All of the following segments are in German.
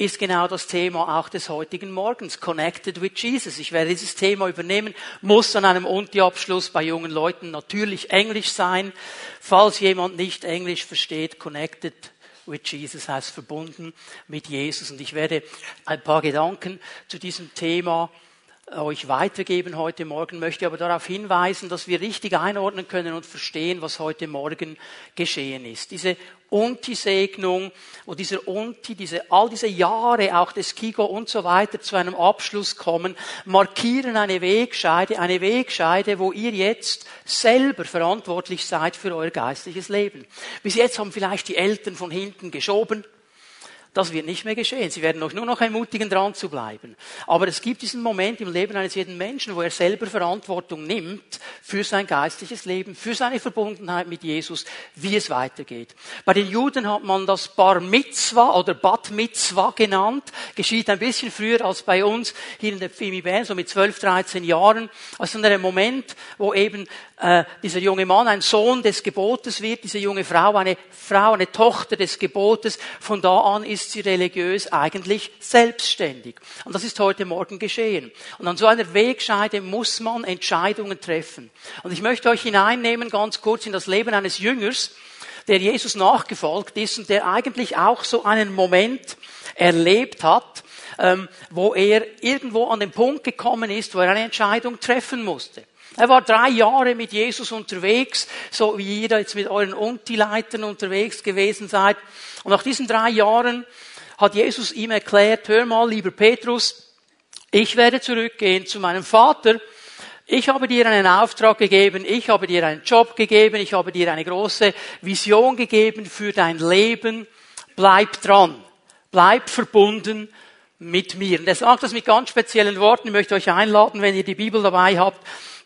ist genau das Thema auch des heutigen Morgens. Connected with Jesus. Ich werde dieses Thema übernehmen, muss an einem Unti-Abschluss bei jungen Leuten natürlich Englisch sein. Falls jemand nicht Englisch versteht, connected with Jesus heißt verbunden mit Jesus. Und ich werde ein paar Gedanken zu diesem Thema euch weitergeben heute Morgen, möchte aber darauf hinweisen, dass wir richtig einordnen können und verstehen, was heute Morgen geschehen ist. Diese Unti-Segnung, wo dieser Unti, diese, all diese Jahre auch des Kigo und so weiter zu einem Abschluss kommen, markieren eine Wegscheide, eine Wegscheide, wo ihr jetzt selber verantwortlich seid für euer geistliches Leben. Bis jetzt haben vielleicht die Eltern von hinten geschoben, das wird nicht mehr geschehen. Sie werden euch nur noch ermutigen, dran zu bleiben. Aber es gibt diesen Moment im Leben eines jeden Menschen, wo er selber Verantwortung nimmt für sein geistliches Leben, für seine Verbundenheit mit Jesus, wie es weitergeht. Bei den Juden hat man das Bar Mitzwa oder Bat Mitzwa genannt. Geschieht ein bisschen früher als bei uns hier in der Fimi so mit 12, 13 Jahren. Also der Moment, wo eben äh, dieser junge Mann ein Sohn des Gebotes wird, diese junge Frau eine Frau, eine Tochter des Gebotes. Von da an ist sie religiös eigentlich selbstständig. Und das ist heute Morgen geschehen. Und an so einer Wegscheide muss man Entscheidungen treffen. Und ich möchte euch hineinnehmen ganz kurz in das Leben eines Jüngers, der Jesus nachgefolgt ist und der eigentlich auch so einen Moment erlebt hat, ähm, wo er irgendwo an den Punkt gekommen ist, wo er eine Entscheidung treffen musste. Er war drei Jahre mit Jesus unterwegs, so wie ihr jetzt mit euren Unti-Leitern unterwegs gewesen seid. Und nach diesen drei Jahren hat Jesus ihm erklärt, hör mal, lieber Petrus, ich werde zurückgehen zu meinem Vater. Ich habe dir einen Auftrag gegeben, ich habe dir einen Job gegeben, ich habe dir eine große Vision gegeben für dein Leben. Bleib dran, bleib verbunden mit mir. Und er sagt das mit ganz speziellen Worten. Ich möchte euch einladen, wenn ihr die Bibel dabei habt,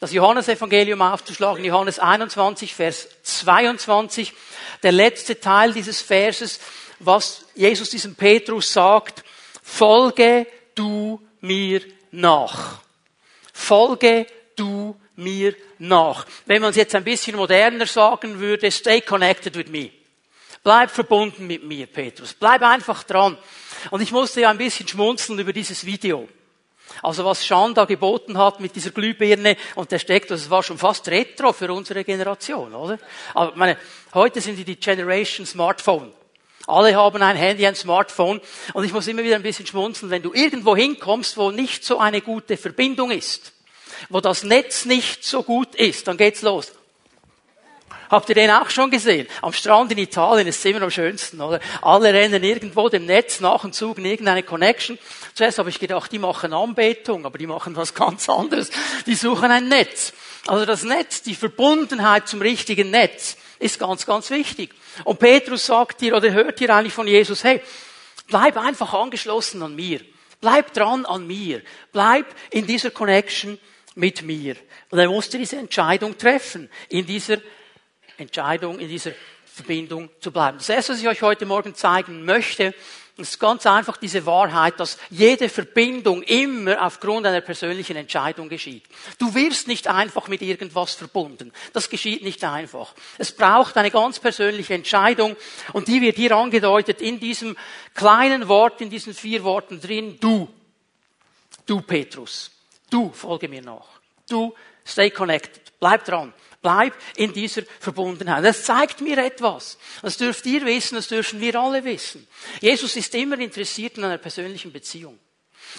das Johannesevangelium aufzuschlagen, Johannes 21, Vers 22, der letzte Teil dieses Verses, was Jesus diesem Petrus sagt, folge du mir nach. Folge du mir nach. Wenn man es jetzt ein bisschen moderner sagen würde, stay connected with me. Bleib verbunden mit mir, Petrus. Bleib einfach dran. Und ich musste ja ein bisschen schmunzeln über dieses Video. Also was Sean da geboten hat mit dieser Glühbirne und der steckt, das war schon fast retro für unsere Generation, oder? Aber meine, heute sind die Generation Smartphone. Alle haben ein Handy, ein Smartphone. Und ich muss immer wieder ein bisschen schmunzeln, wenn du irgendwo hinkommst, wo nicht so eine gute Verbindung ist, wo das Netz nicht so gut ist, dann geht's los. Habt ihr den auch schon gesehen? Am Strand in Italien ist es immer am schönsten, oder? Alle rennen irgendwo dem Netz nach und suchen irgendeine Connection. Zuerst habe ich gedacht, die machen Anbetung, aber die machen was ganz anderes. Die suchen ein Netz. Also das Netz, die Verbundenheit zum richtigen Netz ist ganz, ganz wichtig. Und Petrus sagt dir oder hört hier eigentlich von Jesus, hey, bleib einfach angeschlossen an mir. Bleib dran an mir. Bleib in dieser Connection mit mir. Und er musste diese Entscheidung treffen, in dieser Entscheidung, in dieser Verbindung zu bleiben. Das erste, was ich euch heute Morgen zeigen möchte, ist ganz einfach diese Wahrheit, dass jede Verbindung immer aufgrund einer persönlichen Entscheidung geschieht. Du wirst nicht einfach mit irgendwas verbunden. Das geschieht nicht einfach. Es braucht eine ganz persönliche Entscheidung und die wird hier angedeutet in diesem kleinen Wort, in diesen vier Worten drin. Du. Du, Petrus. Du, folge mir nach. Du, stay connected. Bleib dran. Bleib in dieser Verbundenheit. Das zeigt mir etwas. Das dürft ihr wissen, das dürfen wir alle wissen. Jesus ist immer interessiert in einer persönlichen Beziehung.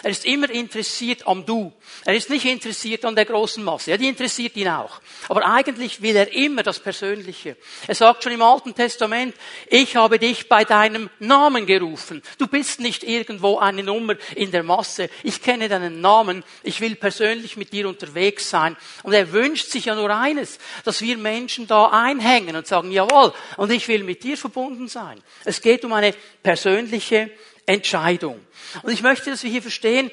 Er ist immer interessiert am Du. Er ist nicht interessiert an der großen Masse. Ja, die interessiert ihn auch. Aber eigentlich will er immer das Persönliche. Er sagt schon im Alten Testament, ich habe dich bei deinem Namen gerufen. Du bist nicht irgendwo eine Nummer in der Masse. Ich kenne deinen Namen. Ich will persönlich mit dir unterwegs sein. Und er wünscht sich ja nur eines, dass wir Menschen da einhängen und sagen, jawohl, und ich will mit dir verbunden sein. Es geht um eine persönliche Entscheidung. Und ich möchte, dass wir hier verstehen,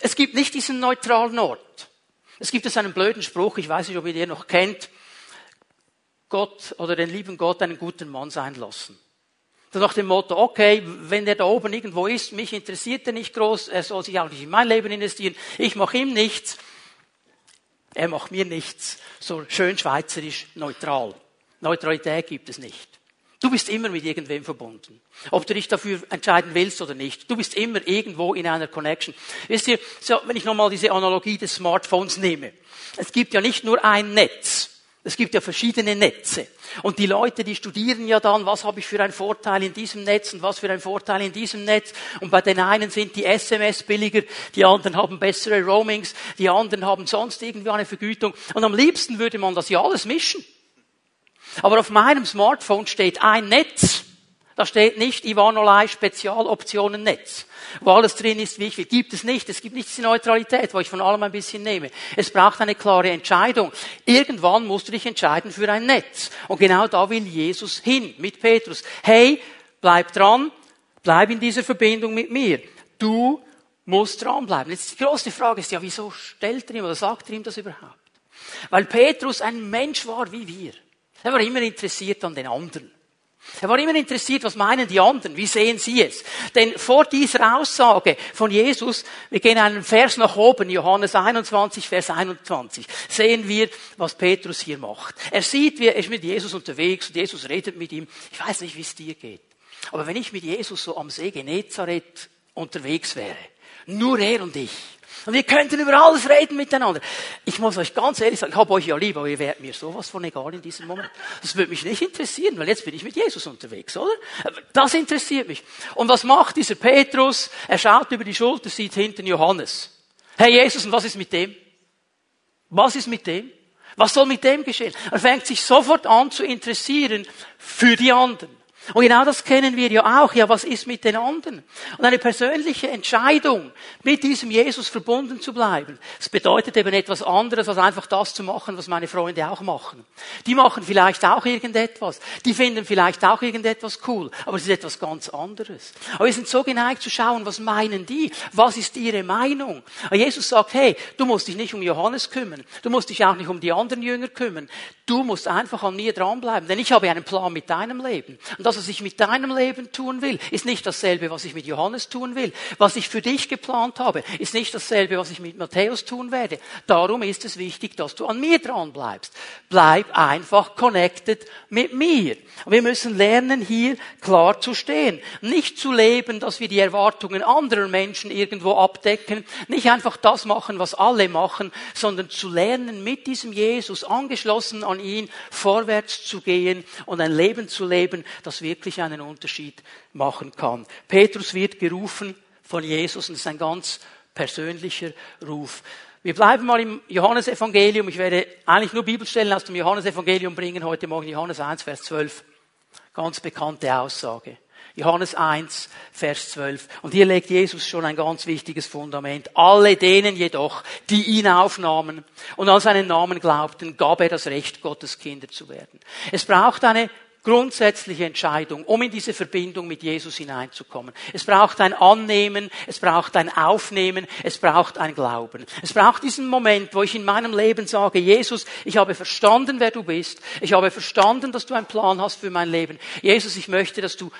es gibt nicht diesen neutralen Ort. Es gibt es einen blöden Spruch, ich weiß nicht, ob ihr den noch kennt, Gott oder den lieben Gott einen guten Mann sein lassen. So nach dem Motto, okay, wenn der da oben irgendwo ist, mich interessiert er nicht groß, er soll sich auch nicht in mein Leben investieren, ich mache ihm nichts, er macht mir nichts. So schön schweizerisch neutral. Neutralität gibt es nicht. Du bist immer mit irgendwem verbunden. Ob du dich dafür entscheiden willst oder nicht. Du bist immer irgendwo in einer Connection. Wisst ihr, so, wenn ich nochmal diese Analogie des Smartphones nehme. Es gibt ja nicht nur ein Netz. Es gibt ja verschiedene Netze. Und die Leute, die studieren ja dann, was habe ich für einen Vorteil in diesem Netz und was für einen Vorteil in diesem Netz. Und bei den einen sind die SMS billiger, die anderen haben bessere Roamings, die anderen haben sonst irgendwie eine Vergütung. Und am liebsten würde man das ja alles mischen. Aber auf meinem Smartphone steht ein Netz. Da steht nicht Ivanolei Spezialoptionen Netz, wo alles drin ist, wie ich will. Gibt es nicht. Es gibt nicht diese Neutralität, wo ich von allem ein bisschen nehme. Es braucht eine klare Entscheidung. Irgendwann musst du dich entscheiden für ein Netz. Und genau da will Jesus hin mit Petrus. Hey, bleib dran, bleib in dieser Verbindung mit mir. Du musst dranbleiben. Jetzt die große Frage ist ja, wieso stellt er ihm oder sagt er ihm das überhaupt? Weil Petrus ein Mensch war wie wir. Er war immer interessiert an den anderen. Er war immer interessiert, was meinen die anderen, wie sehen sie es. Denn vor dieser Aussage von Jesus, wir gehen einen Vers nach oben, Johannes 21, Vers 21, sehen wir, was Petrus hier macht. Er sieht, wie er ist mit Jesus unterwegs und Jesus redet mit ihm. Ich weiß nicht, wie es dir geht. Aber wenn ich mit Jesus so am See Genezareth unterwegs wäre, nur er und ich, und wir könnten über alles reden miteinander. Ich muss euch ganz ehrlich sagen, ich habe euch ja lieb, aber ihr wärt mir sowas von egal in diesem Moment. Das würde mich nicht interessieren, weil jetzt bin ich mit Jesus unterwegs, oder? Das interessiert mich. Und was macht dieser Petrus? Er schaut über die Schulter, sieht hinten Johannes. Herr Jesus, und was ist mit dem? Was ist mit dem? Was soll mit dem geschehen? Er fängt sich sofort an zu interessieren für die anderen. Und genau das kennen wir ja auch. Ja, was ist mit den anderen? Und eine persönliche Entscheidung, mit diesem Jesus verbunden zu bleiben, das bedeutet eben etwas anderes, als einfach das zu machen, was meine Freunde auch machen. Die machen vielleicht auch irgendetwas. Die finden vielleicht auch irgendetwas cool. Aber es ist etwas ganz anderes. Aber wir sind so geneigt zu schauen, was meinen die? Was ist ihre Meinung? Aber Jesus sagt, hey, du musst dich nicht um Johannes kümmern. Du musst dich auch nicht um die anderen Jünger kümmern. Du musst einfach an mir dranbleiben. Denn ich habe einen Plan mit deinem Leben. Und das, was ich mit deinem Leben tun will, ist nicht dasselbe, was ich mit Johannes tun will. Was ich für dich geplant habe, ist nicht dasselbe, was ich mit Matthäus tun werde. Darum ist es wichtig, dass du an mir dran bleibst. Bleib einfach connected mit mir. Wir müssen lernen, hier klar zu stehen. Nicht zu leben, dass wir die Erwartungen anderer Menschen irgendwo abdecken. Nicht einfach das machen, was alle machen, sondern zu lernen, mit diesem Jesus angeschlossen an ihn vorwärts zu gehen und ein Leben zu leben, das wirklich einen Unterschied machen kann. Petrus wird gerufen von Jesus und ist ein ganz persönlicher Ruf. Wir bleiben mal im Johannesevangelium. Ich werde eigentlich nur Bibelstellen aus dem Johannesevangelium bringen heute Morgen. Johannes 1, Vers 12. Ganz bekannte Aussage. Johannes 1, Vers 12. Und hier legt Jesus schon ein ganz wichtiges Fundament. Alle denen jedoch, die ihn aufnahmen und an seinen Namen glaubten, gab er das Recht, Gottes Kinder zu werden. Es braucht eine grundsätzliche Entscheidung, um in diese Verbindung mit Jesus hineinzukommen. Es braucht ein Annehmen, es braucht ein Aufnehmen, es braucht ein Glauben. Es braucht diesen Moment, wo ich in meinem Leben sage, Jesus, ich habe verstanden, wer du bist. Ich habe verstanden, dass du einen Plan hast für mein Leben. Jesus, ich möchte, dass du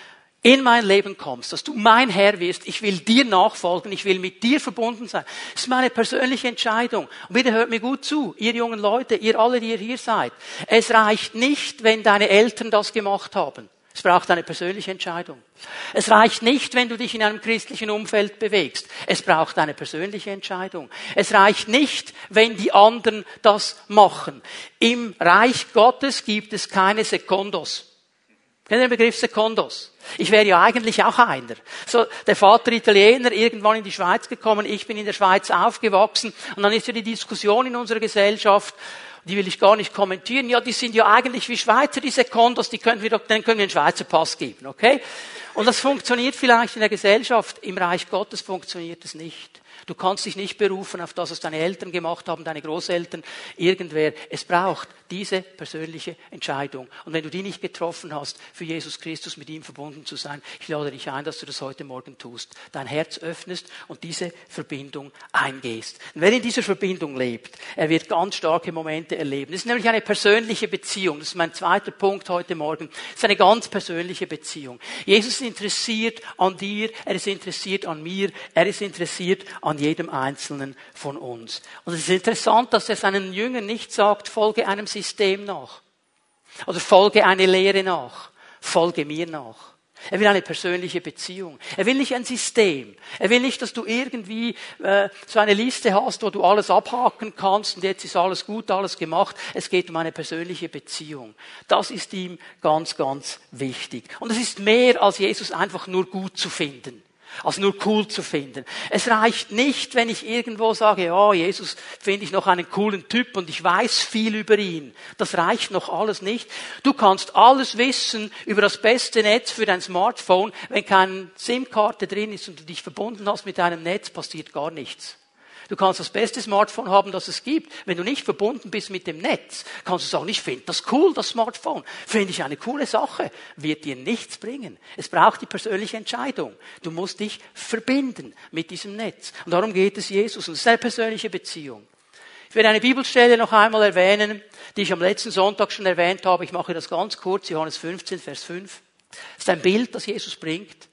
in mein Leben kommst, dass du mein Herr wirst. Ich will dir nachfolgen, ich will mit dir verbunden sein. Das ist meine persönliche Entscheidung. Und bitte hört mir gut zu, ihr jungen Leute, ihr alle, die ihr hier seid. Es reicht nicht, wenn deine Eltern das gemacht haben. Es braucht eine persönliche Entscheidung. Es reicht nicht, wenn du dich in einem christlichen Umfeld bewegst. Es braucht eine persönliche Entscheidung. Es reicht nicht, wenn die anderen das machen. Im Reich Gottes gibt es keine Sekundos. Kennt ihr den Begriff Sekundos? Ich wäre ja eigentlich auch einer. So, der Vater Italiener, irgendwann in die Schweiz gekommen, ich bin in der Schweiz aufgewachsen und dann ist ja die Diskussion in unserer Gesellschaft, die will ich gar nicht kommentieren, ja, die sind ja eigentlich wie Schweizer, diese Kondos, die können wir doch, denen können wir einen Schweizer Pass geben, okay? Und das funktioniert vielleicht in der Gesellschaft, im Reich Gottes funktioniert es nicht. Du kannst dich nicht berufen auf das, was deine Eltern gemacht haben, deine Großeltern, irgendwer. Es braucht diese persönliche Entscheidung. Und wenn du die nicht getroffen hast, für Jesus Christus mit ihm verbunden zu sein, ich lade dich ein, dass du das heute Morgen tust. Dein Herz öffnest und diese Verbindung eingehst. Und wer in dieser Verbindung lebt, er wird ganz starke Momente erleben. Das ist nämlich eine persönliche Beziehung. Das ist mein zweiter Punkt heute Morgen. Das ist eine ganz persönliche Beziehung. Jesus ist interessiert an dir, er ist interessiert an mir, er ist interessiert an jedem Einzelnen von uns. Und es ist interessant, dass er seinen Jüngern nicht sagt, folge einem System nach. Oder folge eine Lehre nach. folge mir nach. Er will eine persönliche Beziehung. Er will nicht ein System. Er will nicht, dass du irgendwie äh, so eine Liste hast, wo du alles abhaken kannst und jetzt ist alles gut, alles gemacht. Es geht um eine persönliche Beziehung. Das ist ihm ganz, ganz wichtig. Und es ist mehr als Jesus einfach nur gut zu finden als nur cool zu finden. Es reicht nicht, wenn ich irgendwo sage, ja, Jesus finde ich noch einen coolen Typ und ich weiß viel über ihn. Das reicht noch alles nicht. Du kannst alles wissen über das beste Netz für dein Smartphone. Wenn keine SIM-Karte drin ist und du dich verbunden hast mit deinem Netz, passiert gar nichts. Du kannst das beste Smartphone haben, das es gibt. Wenn du nicht verbunden bist mit dem Netz, kannst du sagen, ich finde das cool, das Smartphone. Finde ich eine coole Sache. Wird dir nichts bringen. Es braucht die persönliche Entscheidung. Du musst dich verbinden mit diesem Netz. Und darum geht es Jesus. Und es ist eine persönliche Beziehung. Ich werde eine Bibelstelle noch einmal erwähnen, die ich am letzten Sonntag schon erwähnt habe. Ich mache das ganz kurz. Johannes 15, Vers 5. Das ist ein Bild, das Jesus bringt.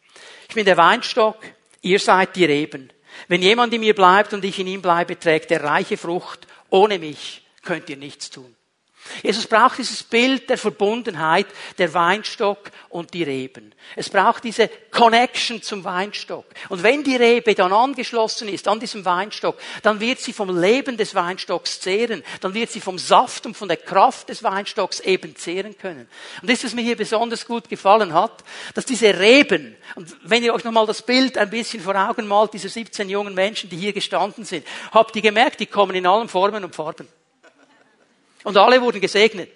Ich bin der Weinstock. Ihr seid die Reben. Wenn jemand in mir bleibt und ich in ihm bleibe, trägt er reiche Frucht. Ohne mich könnt ihr nichts tun. Jesus braucht dieses Bild der Verbundenheit, der Weinstock und die Reben. Es braucht diese Connection zum Weinstock. Und wenn die Rebe dann angeschlossen ist an diesem Weinstock, dann wird sie vom Leben des Weinstocks zehren. Dann wird sie vom Saft und von der Kraft des Weinstocks eben zehren können. Und das, was mir hier besonders gut gefallen hat, dass diese Reben, und wenn ihr euch nochmal das Bild ein bisschen vor Augen malt, diese 17 jungen Menschen, die hier gestanden sind, habt ihr gemerkt, die kommen in allen Formen und Farben. Und alle wurden gesegnet.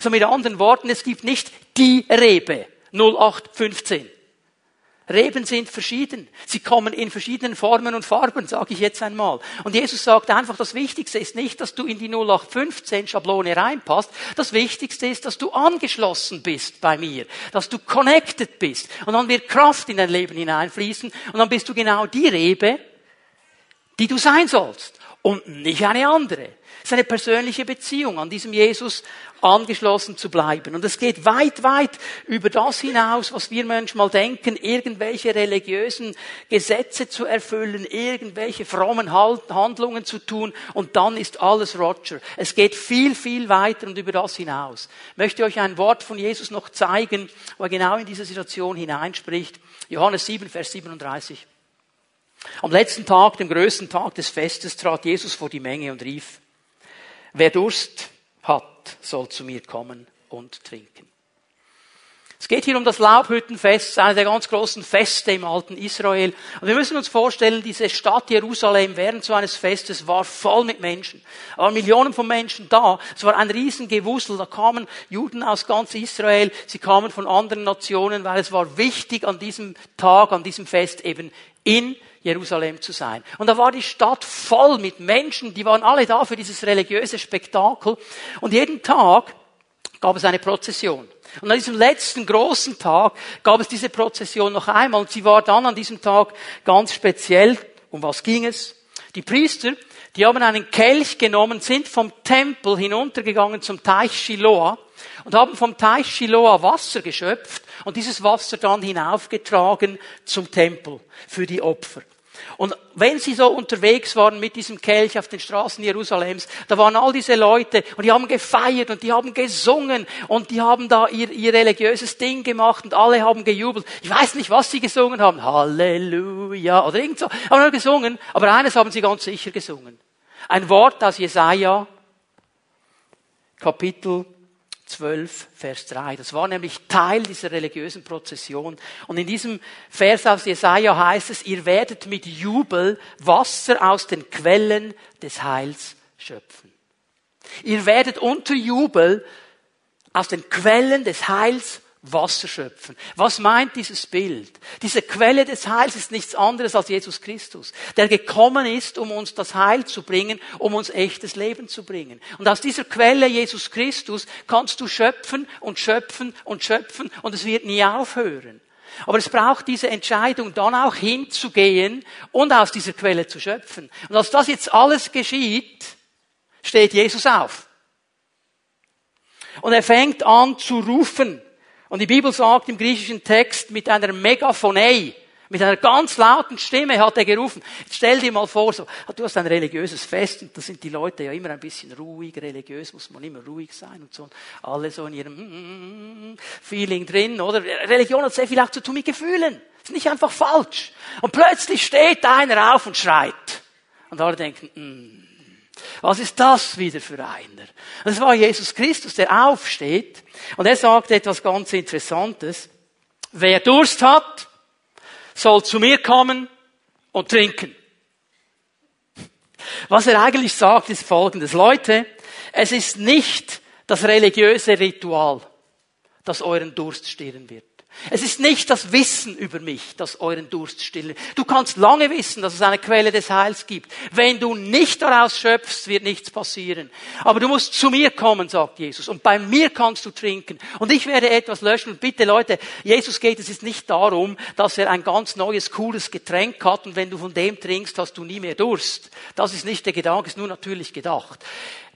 So mit anderen Worten, es gibt nicht die Rebe 0815. Reben sind verschieden. Sie kommen in verschiedenen Formen und Farben, sage ich jetzt einmal. Und Jesus sagt einfach, das Wichtigste ist nicht, dass du in die 0815 Schablone reinpasst. Das Wichtigste ist, dass du angeschlossen bist bei mir, dass du connected bist. Und dann wird Kraft in dein Leben hineinfließen und dann bist du genau die Rebe, die du sein sollst und nicht eine andere. Es ist eine persönliche Beziehung, an diesem Jesus angeschlossen zu bleiben. Und es geht weit, weit über das hinaus, was wir manchmal denken, irgendwelche religiösen Gesetze zu erfüllen, irgendwelche frommen Handlungen zu tun und dann ist alles Roger. Es geht viel, viel weiter und über das hinaus. Ich möchte euch ein Wort von Jesus noch zeigen, wo er genau in diese Situation hineinspricht. Johannes 7, Vers 37. Am letzten Tag, dem größten Tag des Festes, trat Jesus vor die Menge und rief, Wer Durst hat, soll zu mir kommen und trinken. Es geht hier um das Laubhüttenfest, einer der ganz großen Feste im alten Israel. Und wir müssen uns vorstellen, diese Stadt Jerusalem während so eines Festes war voll mit Menschen. Da waren Millionen von Menschen da. Es war ein Riesengewusel. Da kamen Juden aus ganz Israel. Sie kamen von anderen Nationen, weil es war wichtig an diesem Tag, an diesem Fest eben in Jerusalem zu sein. Und da war die Stadt voll mit Menschen, die waren alle da für dieses religiöse Spektakel. Und jeden Tag gab es eine Prozession. Und an diesem letzten großen Tag gab es diese Prozession noch einmal. Und sie war dann an diesem Tag ganz speziell. Um was ging es? Die Priester, die haben einen Kelch genommen, sind vom Tempel hinuntergegangen zum Teich Shiloah und haben vom Teich Shiloah Wasser geschöpft und dieses Wasser dann hinaufgetragen zum Tempel für die Opfer. Und wenn sie so unterwegs waren mit diesem Kelch auf den Straßen Jerusalems, da waren all diese Leute und die haben gefeiert und die haben gesungen und die haben da ihr, ihr religiöses Ding gemacht und alle haben gejubelt. Ich weiß nicht, was sie gesungen haben. Halleluja oder irgend so. Haben nur gesungen, aber eines haben sie ganz sicher gesungen. Ein Wort aus Jesaja, Kapitel 12, Vers 3. Das war nämlich Teil dieser religiösen Prozession. Und in diesem Vers aus Jesaja heißt es, ihr werdet mit Jubel Wasser aus den Quellen des Heils schöpfen. Ihr werdet unter Jubel aus den Quellen des Heils Wasser schöpfen. Was meint dieses Bild? Diese Quelle des Heils ist nichts anderes als Jesus Christus, der gekommen ist, um uns das Heil zu bringen, um uns echtes Leben zu bringen. Und aus dieser Quelle Jesus Christus kannst du schöpfen und schöpfen und schöpfen und es wird nie aufhören. Aber es braucht diese Entscheidung, dann auch hinzugehen und aus dieser Quelle zu schöpfen. Und als das jetzt alles geschieht, steht Jesus auf. Und er fängt an zu rufen. Und die Bibel sagt im griechischen Text mit einer Megaphonei. Mit einer ganz lauten Stimme hat er gerufen. Jetzt stell dir mal vor, so, du hast ein religiöses Fest und da sind die Leute ja immer ein bisschen ruhig, religiös muss man immer ruhig sein und so. Alle so in ihrem Feeling drin, oder? Religion hat sehr viel auch zu tun mit Gefühlen. Das ist nicht einfach falsch. Und plötzlich steht einer auf und schreit. Und alle denken, mm, was ist das wieder für einer? Es war Jesus Christus, der aufsteht und er sagt etwas ganz Interessantes. Wer Durst hat, soll zu mir kommen und trinken. Was er eigentlich sagt, ist folgendes. Leute, es ist nicht das religiöse Ritual, das euren Durst stillen wird. Es ist nicht das Wissen über mich, das euren Durst stillt. Du kannst lange wissen, dass es eine Quelle des Heils gibt. Wenn du nicht daraus schöpfst, wird nichts passieren. Aber du musst zu mir kommen, sagt Jesus. Und bei mir kannst du trinken. Und ich werde etwas löschen. Und bitte Leute, Jesus geht es ist nicht darum, dass er ein ganz neues, cooles Getränk hat. Und wenn du von dem trinkst, hast du nie mehr Durst. Das ist nicht der Gedanke, ist nur natürlich gedacht.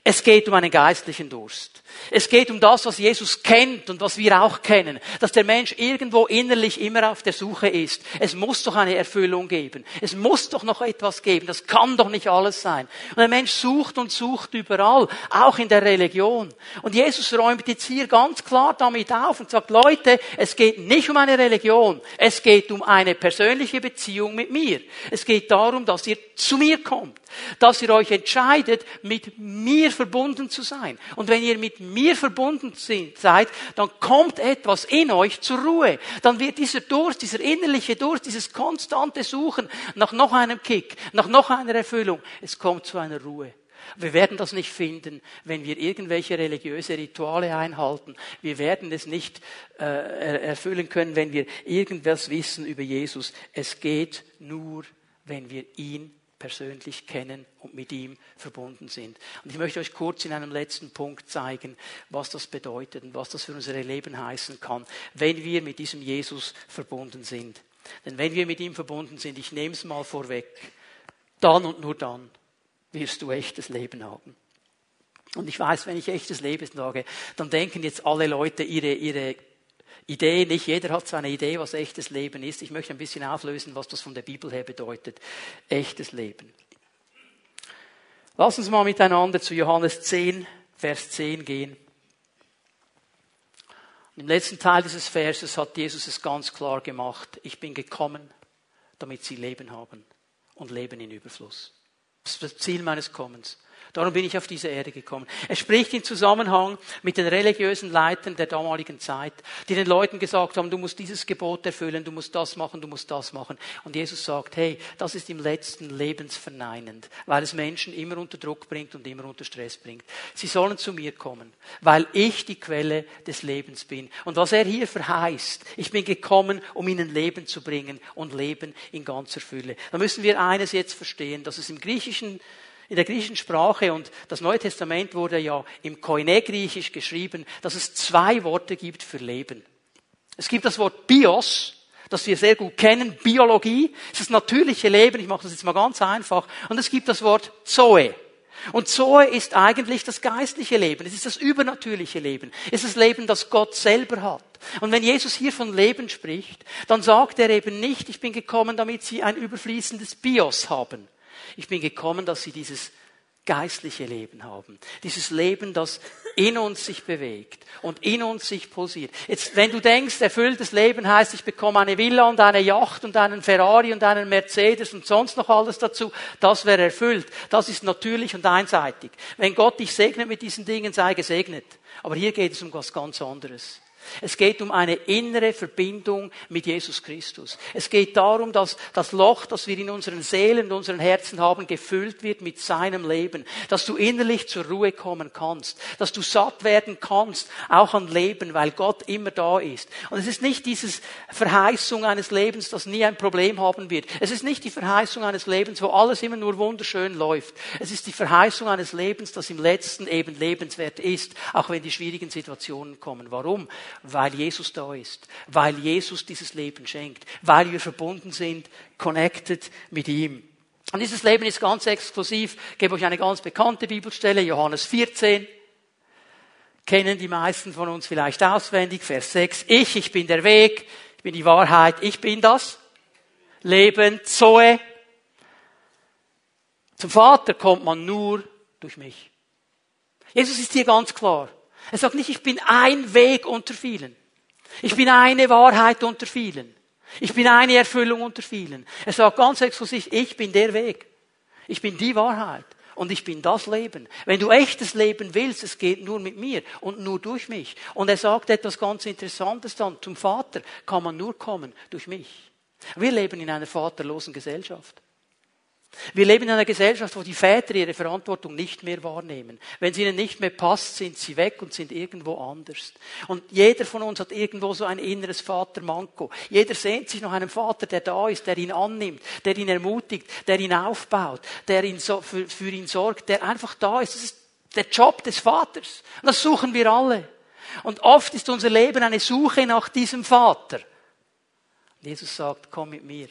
Es geht um einen geistlichen Durst. Es geht um das, was Jesus kennt und was wir auch kennen, dass der Mensch irgendwo innerlich immer auf der Suche ist. Es muss doch eine Erfüllung geben. Es muss doch noch etwas geben. Das kann doch nicht alles sein. Und der Mensch sucht und sucht überall, auch in der Religion. Und Jesus räumt jetzt hier ganz klar damit auf und sagt, Leute, es geht nicht um eine Religion. Es geht um eine persönliche Beziehung mit mir. Es geht darum, dass ihr zu mir kommt. Dass ihr euch entscheidet, mit mir verbunden zu sein. Und wenn ihr mit mir verbunden seid, dann kommt etwas in euch zur Ruhe. Dann wird dieser Durst, dieser innerliche Durst, dieses konstante Suchen nach noch einem Kick, nach noch einer Erfüllung, es kommt zu einer Ruhe. Wir werden das nicht finden, wenn wir irgendwelche religiöse Rituale einhalten. Wir werden es nicht äh, erfüllen können, wenn wir irgendwas wissen über Jesus. Es geht nur, wenn wir ihn persönlich kennen und mit ihm verbunden sind. Und ich möchte euch kurz in einem letzten Punkt zeigen, was das bedeutet und was das für unser Leben heißen kann, wenn wir mit diesem Jesus verbunden sind. Denn wenn wir mit ihm verbunden sind, ich nehme es mal vorweg, dann und nur dann wirst du echtes Leben haben. Und ich weiß, wenn ich echtes Leben sage, dann denken jetzt alle Leute ihre, ihre Idee, nicht jeder hat seine Idee, was echtes Leben ist. Ich möchte ein bisschen auflösen, was das von der Bibel her bedeutet. Echtes Leben. Lass uns mal miteinander zu Johannes 10, Vers 10 gehen. Im letzten Teil dieses Verses hat Jesus es ganz klar gemacht. Ich bin gekommen, damit sie Leben haben und Leben in Überfluss. Das ist das Ziel meines Kommens. Darum bin ich auf diese Erde gekommen. Er spricht in Zusammenhang mit den religiösen Leitern der damaligen Zeit, die den Leuten gesagt haben, du musst dieses Gebot erfüllen, du musst das machen, du musst das machen. Und Jesus sagt, hey, das ist im letzten lebensverneinend, weil es Menschen immer unter Druck bringt und immer unter Stress bringt. Sie sollen zu mir kommen, weil ich die Quelle des Lebens bin. Und was er hier verheißt, ich bin gekommen, um ihnen Leben zu bringen und Leben in ganzer Fülle. Da müssen wir eines jetzt verstehen, dass es im griechischen in der griechischen Sprache und das Neue Testament wurde ja im Koine-Griechisch geschrieben, dass es zwei Worte gibt für Leben. Es gibt das Wort Bios, das wir sehr gut kennen, Biologie, das ist das natürliche Leben, ich mache das jetzt mal ganz einfach, und es gibt das Wort Zoe. Und Zoe ist eigentlich das geistliche Leben, es ist das übernatürliche Leben, es ist das Leben, das Gott selber hat. Und wenn Jesus hier von Leben spricht, dann sagt er eben nicht, ich bin gekommen, damit sie ein überfließendes Bios haben, ich bin gekommen, dass sie dieses geistliche Leben haben. Dieses Leben, das in uns sich bewegt und in uns sich pulsiert. Jetzt, wenn du denkst, erfülltes Leben heißt, ich bekomme eine Villa und eine Yacht und einen Ferrari und einen Mercedes und sonst noch alles dazu, das wäre erfüllt. Das ist natürlich und einseitig. Wenn Gott dich segnet mit diesen Dingen, sei gesegnet. Aber hier geht es um was ganz anderes. Es geht um eine innere Verbindung mit Jesus Christus. Es geht darum, dass das Loch, das wir in unseren Seelen und unseren Herzen haben, gefüllt wird mit seinem Leben. Dass du innerlich zur Ruhe kommen kannst. Dass du satt werden kannst, auch an Leben, weil Gott immer da ist. Und es ist nicht dieses Verheißung eines Lebens, das nie ein Problem haben wird. Es ist nicht die Verheißung eines Lebens, wo alles immer nur wunderschön läuft. Es ist die Verheißung eines Lebens, das im letzten eben lebenswert ist, auch wenn die schwierigen Situationen kommen. Warum? Weil Jesus da ist, weil Jesus dieses Leben schenkt, weil wir verbunden sind, connected mit ihm. Und dieses Leben ist ganz exklusiv. Ich gebe euch eine ganz bekannte Bibelstelle, Johannes 14. Kennen die meisten von uns vielleicht auswendig, Vers 6. Ich, ich bin der Weg, ich bin die Wahrheit, ich bin das Leben, Zoe. Zum Vater kommt man nur durch mich. Jesus ist hier ganz klar. Er sagt nicht, ich bin ein Weg unter vielen. Ich bin eine Wahrheit unter vielen. Ich bin eine Erfüllung unter vielen. Er sagt ganz exklusiv, ich bin der Weg. Ich bin die Wahrheit. Und ich bin das Leben. Wenn du echtes Leben willst, es geht nur mit mir und nur durch mich. Und er sagt etwas ganz Interessantes dann. Zum Vater kann man nur kommen durch mich. Wir leben in einer vaterlosen Gesellschaft. Wir leben in einer Gesellschaft, wo die Väter ihre Verantwortung nicht mehr wahrnehmen. Wenn es ihnen nicht mehr passt, sind sie weg und sind irgendwo anders. Und jeder von uns hat irgendwo so ein inneres Vatermanko. Jeder sehnt sich nach einem Vater, der da ist, der ihn annimmt, der ihn ermutigt, der ihn aufbaut, der ihn so, für, für ihn sorgt, der einfach da ist. Das ist der Job des Vaters. Und das suchen wir alle. Und oft ist unser Leben eine Suche nach diesem Vater. Jesus sagt, komm mit mir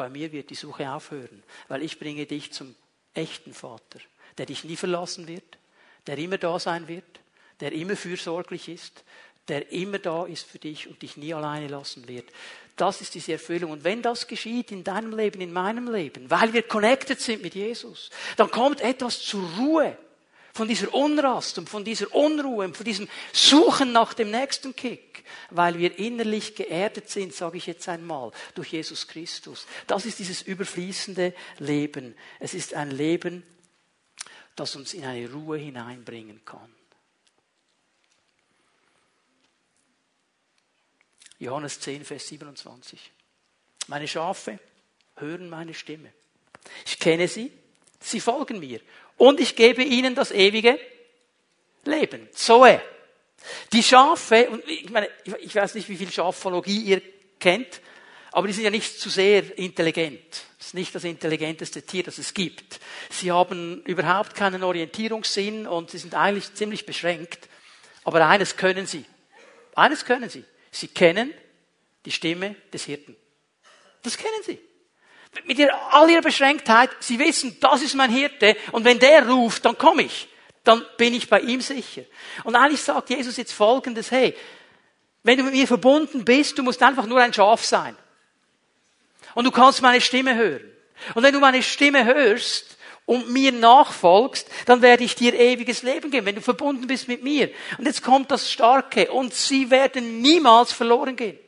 bei mir wird die Suche aufhören, weil ich bringe dich zum echten Vater, der dich nie verlassen wird, der immer da sein wird, der immer fürsorglich ist, der immer da ist für dich und dich nie alleine lassen wird. Das ist diese Erfüllung. Und wenn das geschieht in deinem Leben, in meinem Leben, weil wir connected sind mit Jesus, dann kommt etwas zur Ruhe von dieser Unrast und von dieser Unruhe und von diesem Suchen nach dem nächsten Kick, weil wir innerlich geerdet sind, sage ich jetzt einmal, durch Jesus Christus. Das ist dieses überfließende Leben. Es ist ein Leben, das uns in eine Ruhe hineinbringen kann. Johannes 10, Vers 27. Meine Schafe hören meine Stimme. Ich kenne sie, sie folgen mir und ich gebe ihnen das ewige Leben. Zoe. Die Schafe, und ich meine, ich weiß nicht, wie viel Schafologie ihr kennt, aber die sind ja nicht zu sehr intelligent. Das ist nicht das intelligenteste Tier, das es gibt. Sie haben überhaupt keinen Orientierungssinn und sie sind eigentlich ziemlich beschränkt. Aber eines können sie. Eines können sie. Sie kennen die Stimme des Hirten. Das kennen sie mit ihr, all ihrer Beschränktheit, sie wissen, das ist mein Hirte und wenn der ruft, dann komme ich. Dann bin ich bei ihm sicher. Und eigentlich sagt Jesus jetzt Folgendes, hey, wenn du mit mir verbunden bist, du musst einfach nur ein Schaf sein. Und du kannst meine Stimme hören. Und wenn du meine Stimme hörst und mir nachfolgst, dann werde ich dir ewiges Leben geben, wenn du verbunden bist mit mir. Und jetzt kommt das Starke. Und sie werden niemals verloren gehen.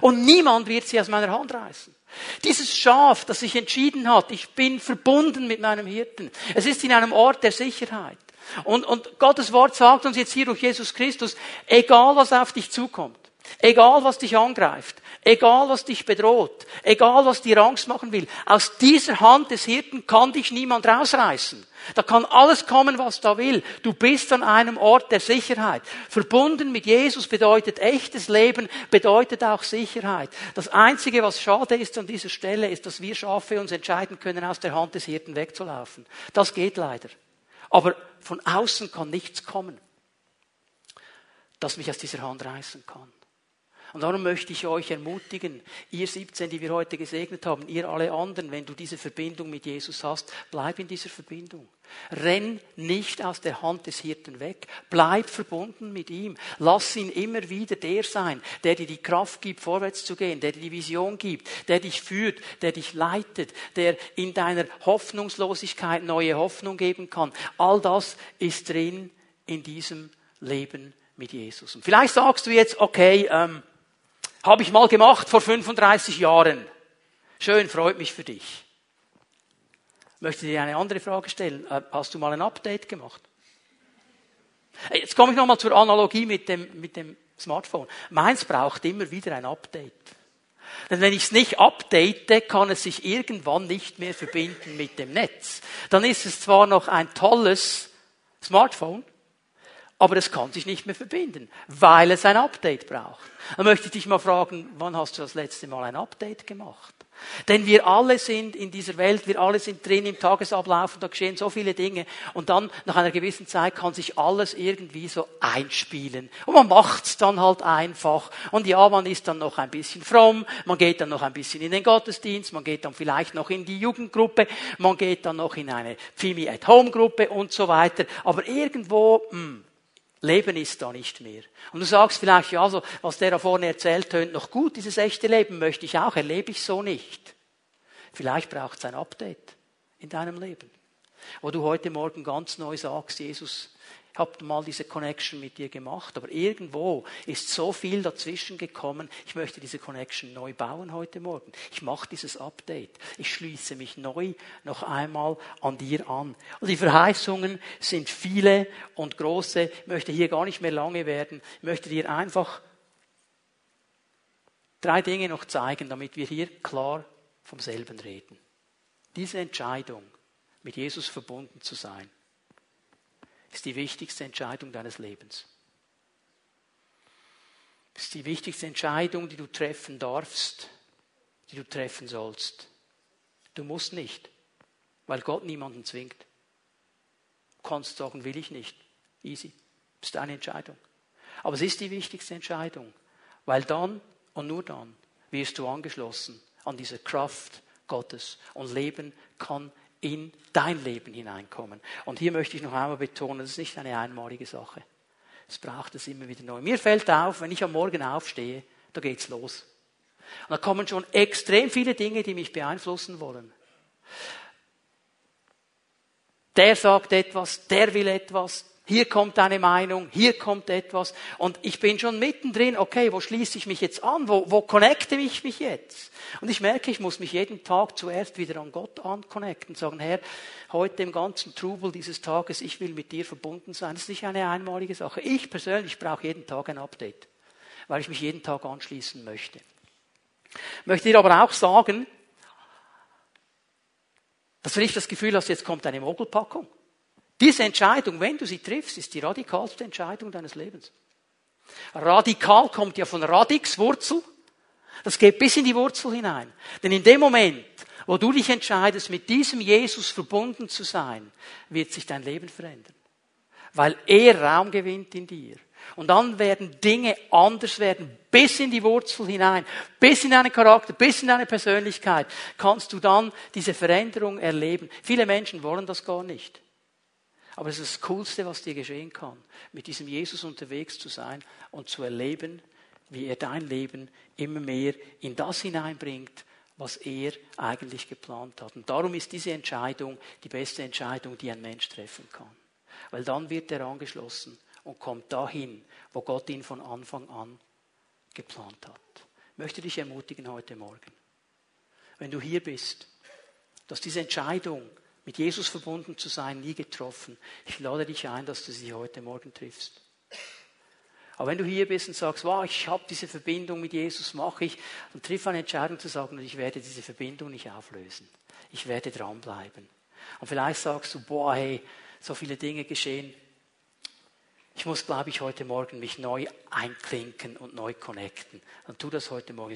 Und niemand wird sie aus meiner Hand reißen. Dieses Schaf, das sich entschieden hat, ich bin verbunden mit meinem Hirten. Es ist in einem Ort der Sicherheit. Und, und Gottes Wort sagt uns jetzt hier durch Jesus Christus, egal was auf dich zukommt, egal was dich angreift, egal was dich bedroht, egal was dir Angst machen will, aus dieser Hand des Hirten kann dich niemand rausreißen. Da kann alles kommen, was da will. Du bist an einem Ort der Sicherheit. Verbunden mit Jesus bedeutet echtes Leben, bedeutet auch Sicherheit. Das Einzige, was schade ist an dieser Stelle, ist, dass wir Schafe uns entscheiden können, aus der Hand des Hirten wegzulaufen. Das geht leider. Aber von außen kann nichts kommen, das mich aus dieser Hand reißen kann. Und darum möchte ich euch ermutigen, ihr 17, die wir heute gesegnet haben, ihr alle anderen, wenn du diese Verbindung mit Jesus hast, bleib in dieser Verbindung. Renn nicht aus der Hand des Hirten weg. Bleib verbunden mit ihm. Lass ihn immer wieder der sein, der dir die Kraft gibt, vorwärts zu gehen, der dir die Vision gibt, der dich führt, der dich leitet, der in deiner Hoffnungslosigkeit neue Hoffnung geben kann. All das ist drin in diesem Leben mit Jesus. Und vielleicht sagst du jetzt, okay, ähm, habe ich mal gemacht vor 35 Jahren. Schön, freut mich für dich. Möchte dir eine andere Frage stellen. Äh, hast du mal ein Update gemacht? Jetzt komme ich nochmal zur Analogie mit dem, mit dem Smartphone. Meins braucht immer wieder ein Update. Denn wenn ich es nicht update, kann es sich irgendwann nicht mehr verbinden mit dem Netz. Dann ist es zwar noch ein tolles Smartphone, aber es kann sich nicht mehr verbinden, weil es ein Update braucht. Dann möchte ich dich mal fragen, wann hast du das letzte Mal ein Update gemacht? Denn wir alle sind in dieser Welt, wir alle sind drin im Tagesablauf und da geschehen so viele Dinge und dann nach einer gewissen Zeit kann sich alles irgendwie so einspielen und man macht's dann halt einfach und ja, man ist dann noch ein bisschen fromm, man geht dann noch ein bisschen in den Gottesdienst, man geht dann vielleicht noch in die Jugendgruppe, man geht dann noch in eine Fimi at Home Gruppe und so weiter, aber irgendwo, mh, hm, Leben ist da nicht mehr. Und du sagst vielleicht, ja, so, was der da vorne erzählt, tönt noch gut, dieses echte Leben möchte ich auch, erlebe ich so nicht. Vielleicht braucht es ein Update in deinem Leben. Wo du heute Morgen ganz neu sagst, Jesus, ich habe mal diese Connection mit dir gemacht, aber irgendwo ist so viel dazwischen gekommen. Ich möchte diese Connection neu bauen heute Morgen. Ich mache dieses Update. Ich schließe mich neu noch einmal an dir an. Und die Verheißungen sind viele und große. Ich möchte hier gar nicht mehr lange werden. Ich möchte dir einfach drei Dinge noch zeigen, damit wir hier klar vom selben reden. Diese Entscheidung, mit Jesus verbunden zu sein, ist die wichtigste Entscheidung deines Lebens. Das ist die wichtigste Entscheidung, die du treffen darfst, die du treffen sollst. Du musst nicht, weil Gott niemanden zwingt. Du kannst sagen, will ich nicht. Easy. Ist deine Entscheidung. Aber es ist die wichtigste Entscheidung, weil dann und nur dann wirst du angeschlossen an diese Kraft Gottes und Leben kann in dein Leben hineinkommen. Und hier möchte ich noch einmal betonen, das ist nicht eine einmalige Sache. Es braucht es immer wieder neu. Mir fällt auf, wenn ich am Morgen aufstehe, da geht's los. Und da kommen schon extrem viele Dinge, die mich beeinflussen wollen. Der sagt etwas, der will etwas, hier kommt eine Meinung, hier kommt etwas. Und ich bin schon mittendrin, okay, wo schließe ich mich jetzt an? Wo, wo connecte ich mich jetzt? Und ich merke, ich muss mich jeden Tag zuerst wieder an Gott anconnecten sagen, Herr, heute im ganzen Trubel dieses Tages, ich will mit dir verbunden sein. Das ist nicht eine einmalige Sache. Ich persönlich brauche jeden Tag ein Update, weil ich mich jeden Tag anschließen möchte. Möchte dir aber auch sagen, dass du nicht das Gefühl hast, jetzt kommt eine Mogelpackung. Diese Entscheidung, wenn du sie triffst, ist die radikalste Entscheidung deines Lebens. Radikal kommt ja von Radix, Wurzel. Das geht bis in die Wurzel hinein. Denn in dem Moment, wo du dich entscheidest, mit diesem Jesus verbunden zu sein, wird sich dein Leben verändern. Weil er Raum gewinnt in dir. Und dann werden Dinge anders werden, bis in die Wurzel hinein, bis in deinen Charakter, bis in deine Persönlichkeit, kannst du dann diese Veränderung erleben. Viele Menschen wollen das gar nicht. Aber es ist das Coolste, was dir geschehen kann, mit diesem Jesus unterwegs zu sein und zu erleben, wie er dein Leben immer mehr in das hineinbringt, was er eigentlich geplant hat. Und darum ist diese Entscheidung die beste Entscheidung, die ein Mensch treffen kann. Weil dann wird er angeschlossen und kommt dahin, wo Gott ihn von Anfang an geplant hat. Ich möchte dich ermutigen heute Morgen, wenn du hier bist, dass diese Entscheidung mit Jesus verbunden zu sein, nie getroffen. Ich lade dich ein, dass du sie heute Morgen triffst. Aber wenn du hier bist und sagst, wow, ich habe diese Verbindung mit Jesus, mache ich, dann triff eine Entscheidung zu sagen, ich werde diese Verbindung nicht auflösen. Ich werde dranbleiben. Und vielleicht sagst du, boah, hey, so viele Dinge geschehen. Ich muss, glaube ich, heute Morgen mich neu einklinken und neu connecten. Dann tu das heute Morgen.